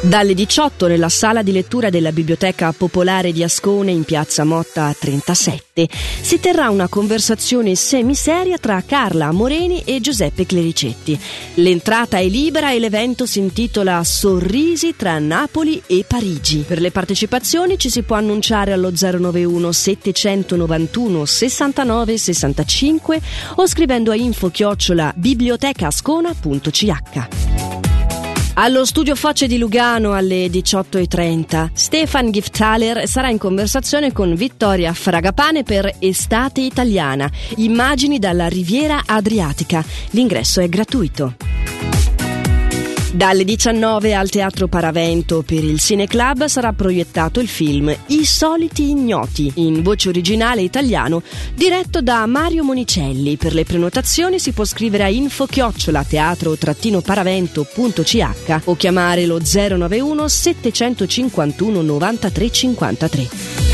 Dalle 18 nella sala di lettura della Biblioteca Popolare di Ascone in piazza Motta 37 si terrà una conversazione semiseria tra Carla Moreni e Giuseppe Clericetti. L'entrata è libera e l'evento si intitola Sorrisi tra Napoli e Parigi. Per le partecipazioni ci si può annunciare allo 091 791 69 65 o scrivendo a info chiocciola bibliotecascona.ch. Allo studio Facce di Lugano alle 18.30 Stefan Giftaler sarà in conversazione con Vittoria Fragapane per Estate Italiana, immagini dalla Riviera Adriatica. L'ingresso è gratuito. Dalle 19 al Teatro Paravento per il Cineclub sarà proiettato il film I soliti ignoti, in voce originale italiano, diretto da Mario Monicelli. Per le prenotazioni si può scrivere a info chiocciola teatro-paravento.ch o chiamare lo 091 751 93 53.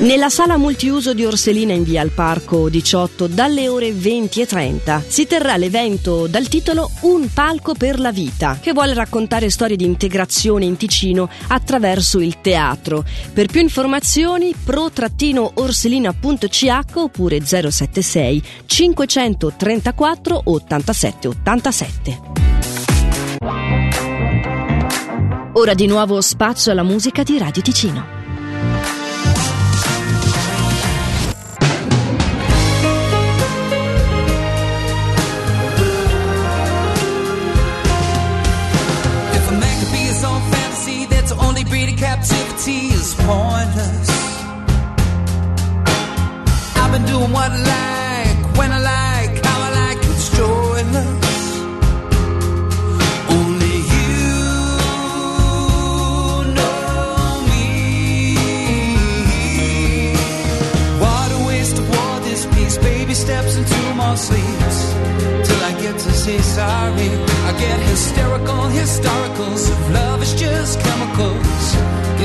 Nella sala multiuso di Orselina in via al Parco 18 dalle ore 20 e 30 si terrà l'evento dal titolo Un palco per la vita che vuole raccontare storie di integrazione in Ticino attraverso il teatro. Per più informazioni pro-orselina.ch oppure 076 534 87 87. Ora di nuovo spazio alla musica di Radio Ticino. Captivity is pointless. I've been doing what I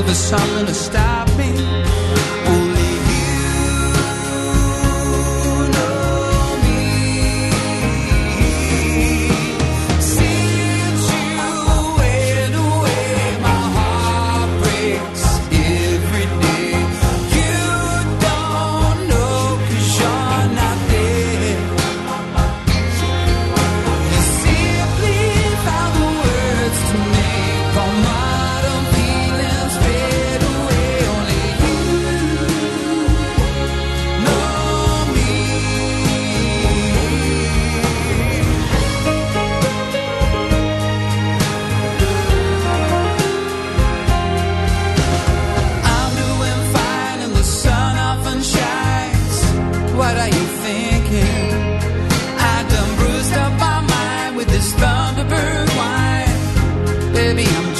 give something to stop I'm.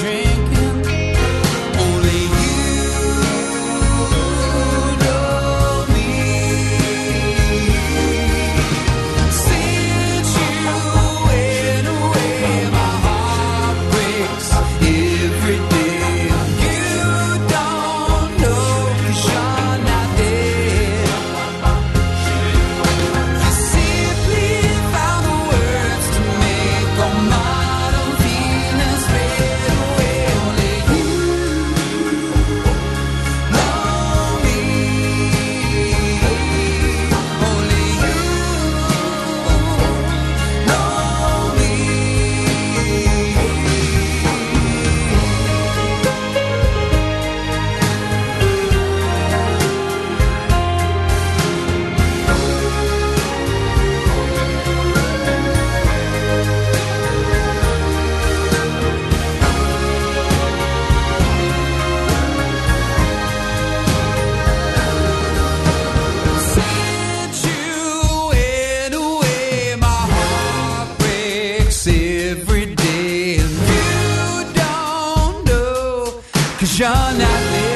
Cause you're not me.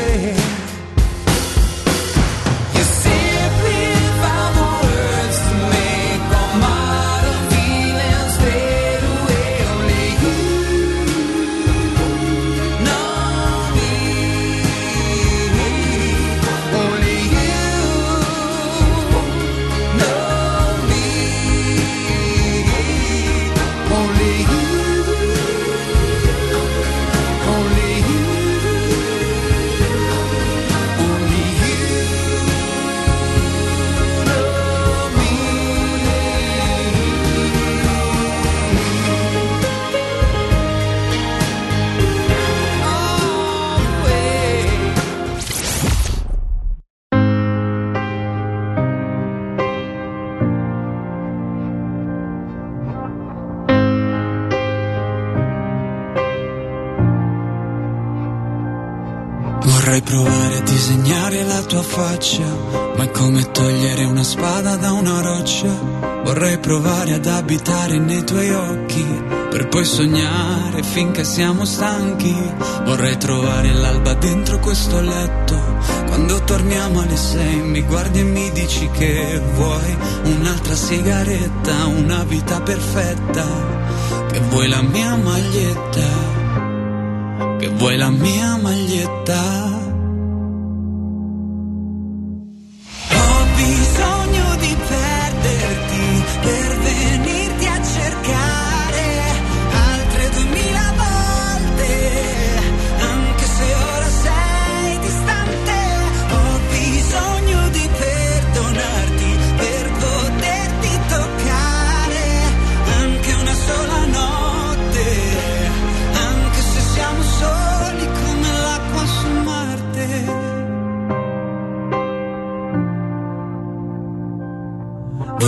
Vorrei provare a disegnare la tua faccia, ma è come togliere una spada da una roccia. Vorrei provare ad abitare nei tuoi occhi, per poi sognare finché siamo stanchi. Vorrei trovare l'alba dentro questo letto, quando torniamo alle sei mi guardi e mi dici che vuoi un'altra sigaretta, una vita perfetta, che vuoi la mia maglietta che vuoi la mia maglietta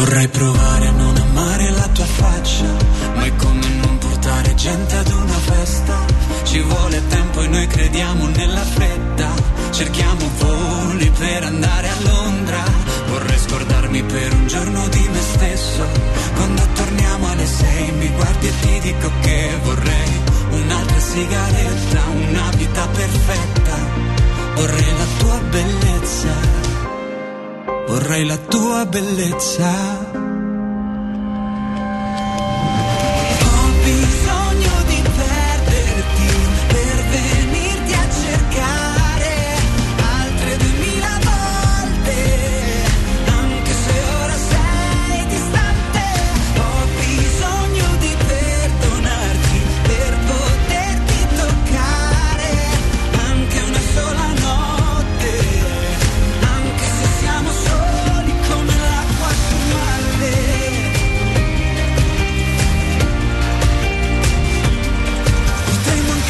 Vorrei provare a non amare la tua faccia, ma è come non portare gente ad una festa. Ci vuole tempo e noi crediamo nella fretta. Cerchiamo voli per andare a Londra. Vorrei scordarmi per un giorno di me stesso. Quando torniamo alle sei mi guardi e ti dico che vorrei un'altra sigaretta, una vita perfetta. Vorrei la tua bellezza vorrei la tua bellezza